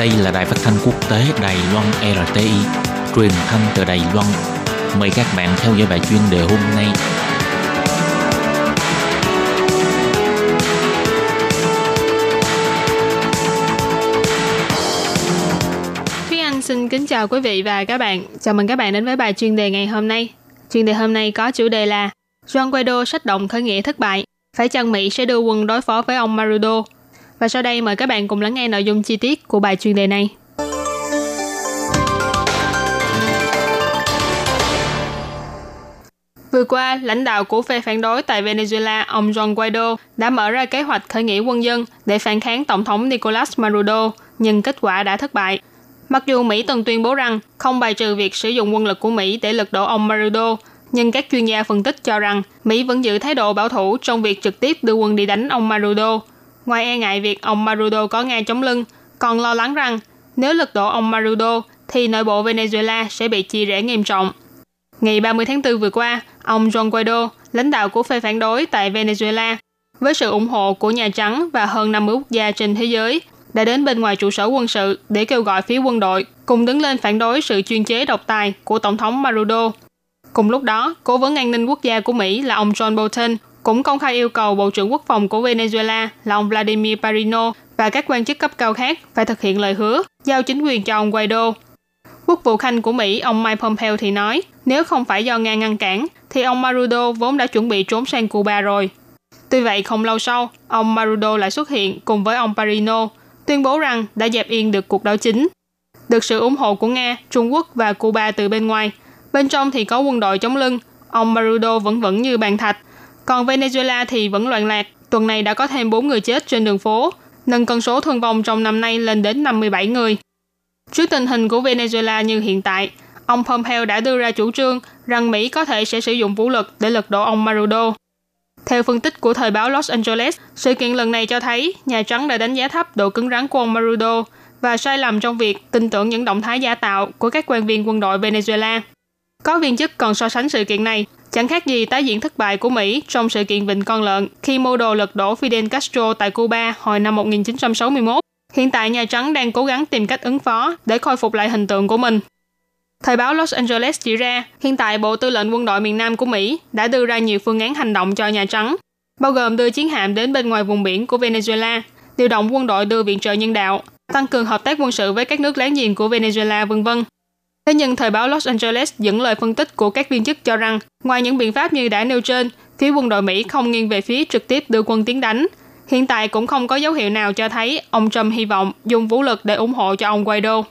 Đây là đài phát thanh quốc tế Đài Loan RTI, truyền thanh từ Đài Loan. Mời các bạn theo dõi bài chuyên đề hôm nay. Thúy Anh xin kính chào quý vị và các bạn. Chào mừng các bạn đến với bài chuyên đề ngày hôm nay. Chuyên đề hôm nay có chủ đề là Juan Guaido sách động khởi nghĩa thất bại. Phải chăng Mỹ sẽ đưa quân đối phó với ông Maduro? Và sau đây mời các bạn cùng lắng nghe nội dung chi tiết của bài chuyên đề này. Vừa qua, lãnh đạo của phe phản đối tại Venezuela, ông Juan Guaido, đã mở ra kế hoạch khởi nghĩa quân dân để phản kháng Tổng thống Nicolas Maduro, nhưng kết quả đã thất bại. Mặc dù Mỹ từng tuyên bố rằng không bài trừ việc sử dụng quân lực của Mỹ để lật đổ ông Maduro, nhưng các chuyên gia phân tích cho rằng Mỹ vẫn giữ thái độ bảo thủ trong việc trực tiếp đưa quân đi đánh ông Maduro. Ngoài e ngại việc ông Maduro có Nga chống lưng, còn lo lắng rằng nếu lật đổ ông Maduro thì nội bộ Venezuela sẽ bị chia rẽ nghiêm trọng. Ngày 30 tháng 4 vừa qua, ông Juan Guaido, lãnh đạo của phe phản đối tại Venezuela, với sự ủng hộ của Nhà Trắng và hơn 50 quốc gia trên thế giới, đã đến bên ngoài trụ sở quân sự để kêu gọi phía quân đội cùng đứng lên phản đối sự chuyên chế độc tài của Tổng thống Maduro. Cùng lúc đó, Cố vấn an ninh quốc gia của Mỹ là ông John Bolton cũng công khai yêu cầu Bộ trưởng Quốc phòng của Venezuela là ông Vladimir Parino và các quan chức cấp cao khác phải thực hiện lời hứa giao chính quyền cho ông Guaido. Quốc vụ Khanh của Mỹ, ông Mike Pompeo thì nói, nếu không phải do Nga ngăn cản, thì ông Maduro vốn đã chuẩn bị trốn sang Cuba rồi. Tuy vậy, không lâu sau, ông Maduro lại xuất hiện cùng với ông Parino, tuyên bố rằng đã dẹp yên được cuộc đảo chính. Được sự ủng hộ của Nga, Trung Quốc và Cuba từ bên ngoài, bên trong thì có quân đội chống lưng, ông Maduro vẫn vững như bàn thạch. Còn Venezuela thì vẫn loạn lạc, tuần này đã có thêm 4 người chết trên đường phố, nâng con số thương vong trong năm nay lên đến 57 người. Trước tình hình của Venezuela như hiện tại, ông Pompeo đã đưa ra chủ trương rằng Mỹ có thể sẽ sử dụng vũ lực để lật đổ ông Maduro. Theo phân tích của thời báo Los Angeles, sự kiện lần này cho thấy Nhà Trắng đã đánh giá thấp độ cứng rắn của ông Maduro và sai lầm trong việc tin tưởng những động thái giả tạo của các quan viên quân đội Venezuela. Có viên chức còn so sánh sự kiện này chẳng khác gì tái diễn thất bại của Mỹ trong sự kiện Vịnh Con Lợn khi mô đồ lật đổ Fidel Castro tại Cuba hồi năm 1961. Hiện tại Nhà Trắng đang cố gắng tìm cách ứng phó để khôi phục lại hình tượng của mình. Thời báo Los Angeles chỉ ra, hiện tại Bộ Tư lệnh Quân đội miền Nam của Mỹ đã đưa ra nhiều phương án hành động cho Nhà Trắng, bao gồm đưa chiến hạm đến bên ngoài vùng biển của Venezuela, điều động quân đội đưa viện trợ nhân đạo, tăng cường hợp tác quân sự với các nước láng giềng của Venezuela, vân vân. Thế nhưng thời báo Los Angeles dẫn lời phân tích của các viên chức cho rằng, ngoài những biện pháp như đã nêu trên, phía quân đội Mỹ không nghiêng về phía trực tiếp đưa quân tiến đánh. Hiện tại cũng không có dấu hiệu nào cho thấy ông Trump hy vọng dùng vũ lực để ủng hộ cho ông Guaido.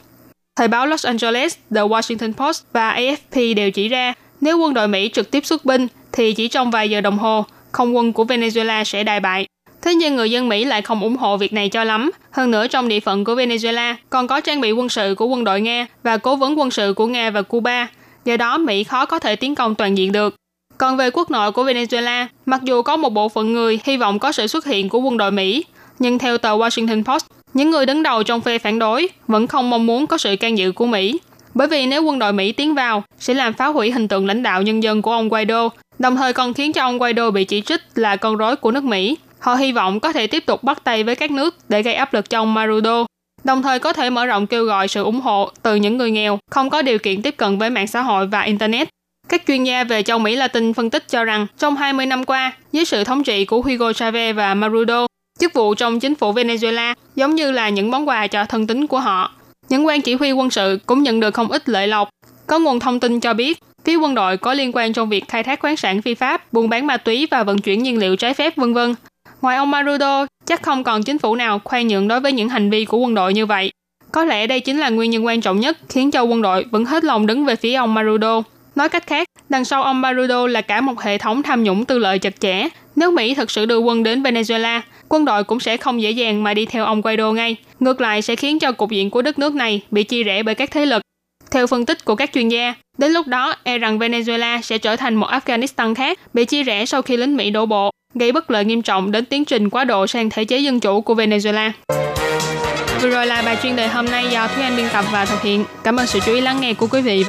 Thời báo Los Angeles, The Washington Post và AFP đều chỉ ra, nếu quân đội Mỹ trực tiếp xuất binh, thì chỉ trong vài giờ đồng hồ, không quân của Venezuela sẽ đại bại. Thế nhưng người dân Mỹ lại không ủng hộ việc này cho lắm. Hơn nữa trong địa phận của Venezuela còn có trang bị quân sự của quân đội Nga và cố vấn quân sự của Nga và Cuba. Do đó Mỹ khó có thể tiến công toàn diện được. Còn về quốc nội của Venezuela, mặc dù có một bộ phận người hy vọng có sự xuất hiện của quân đội Mỹ, nhưng theo tờ Washington Post, những người đứng đầu trong phe phản đối vẫn không mong muốn có sự can dự của Mỹ. Bởi vì nếu quân đội Mỹ tiến vào, sẽ làm phá hủy hình tượng lãnh đạo nhân dân của ông Guaido, đồng thời còn khiến cho ông Guaido bị chỉ trích là con rối của nước Mỹ. Họ hy vọng có thể tiếp tục bắt tay với các nước để gây áp lực cho ông Maduro, đồng thời có thể mở rộng kêu gọi sự ủng hộ từ những người nghèo không có điều kiện tiếp cận với mạng xã hội và Internet. Các chuyên gia về châu Mỹ Latin phân tích cho rằng trong 20 năm qua, dưới sự thống trị của Hugo Chavez và Maduro, chức vụ trong chính phủ Venezuela giống như là những món quà cho thân tín của họ. Những quan chỉ huy quân sự cũng nhận được không ít lợi lộc. Có nguồn thông tin cho biết, phía quân đội có liên quan trong việc khai thác khoáng sản phi pháp, buôn bán ma túy và vận chuyển nhiên liệu trái phép vân vân. Ngoài ông Maduro, chắc không còn chính phủ nào khoan nhượng đối với những hành vi của quân đội như vậy. Có lẽ đây chính là nguyên nhân quan trọng nhất khiến cho quân đội vẫn hết lòng đứng về phía ông Maduro. Nói cách khác, đằng sau ông Maduro là cả một hệ thống tham nhũng tư lợi chặt chẽ. Nếu Mỹ thực sự đưa quân đến Venezuela, quân đội cũng sẽ không dễ dàng mà đi theo ông Guaido ngay. Ngược lại sẽ khiến cho cục diện của đất nước này bị chia rẽ bởi các thế lực. Theo phân tích của các chuyên gia, đến lúc đó e rằng Venezuela sẽ trở thành một Afghanistan khác bị chia rẽ sau khi lính Mỹ đổ bộ, gây bất lợi nghiêm trọng đến tiến trình quá độ sang thể chế dân chủ của Venezuela. Vừa rồi là bài chuyên đề hôm nay do Thúy Anh biên tập và thực hiện. Cảm ơn sự chú ý lắng nghe của quý vị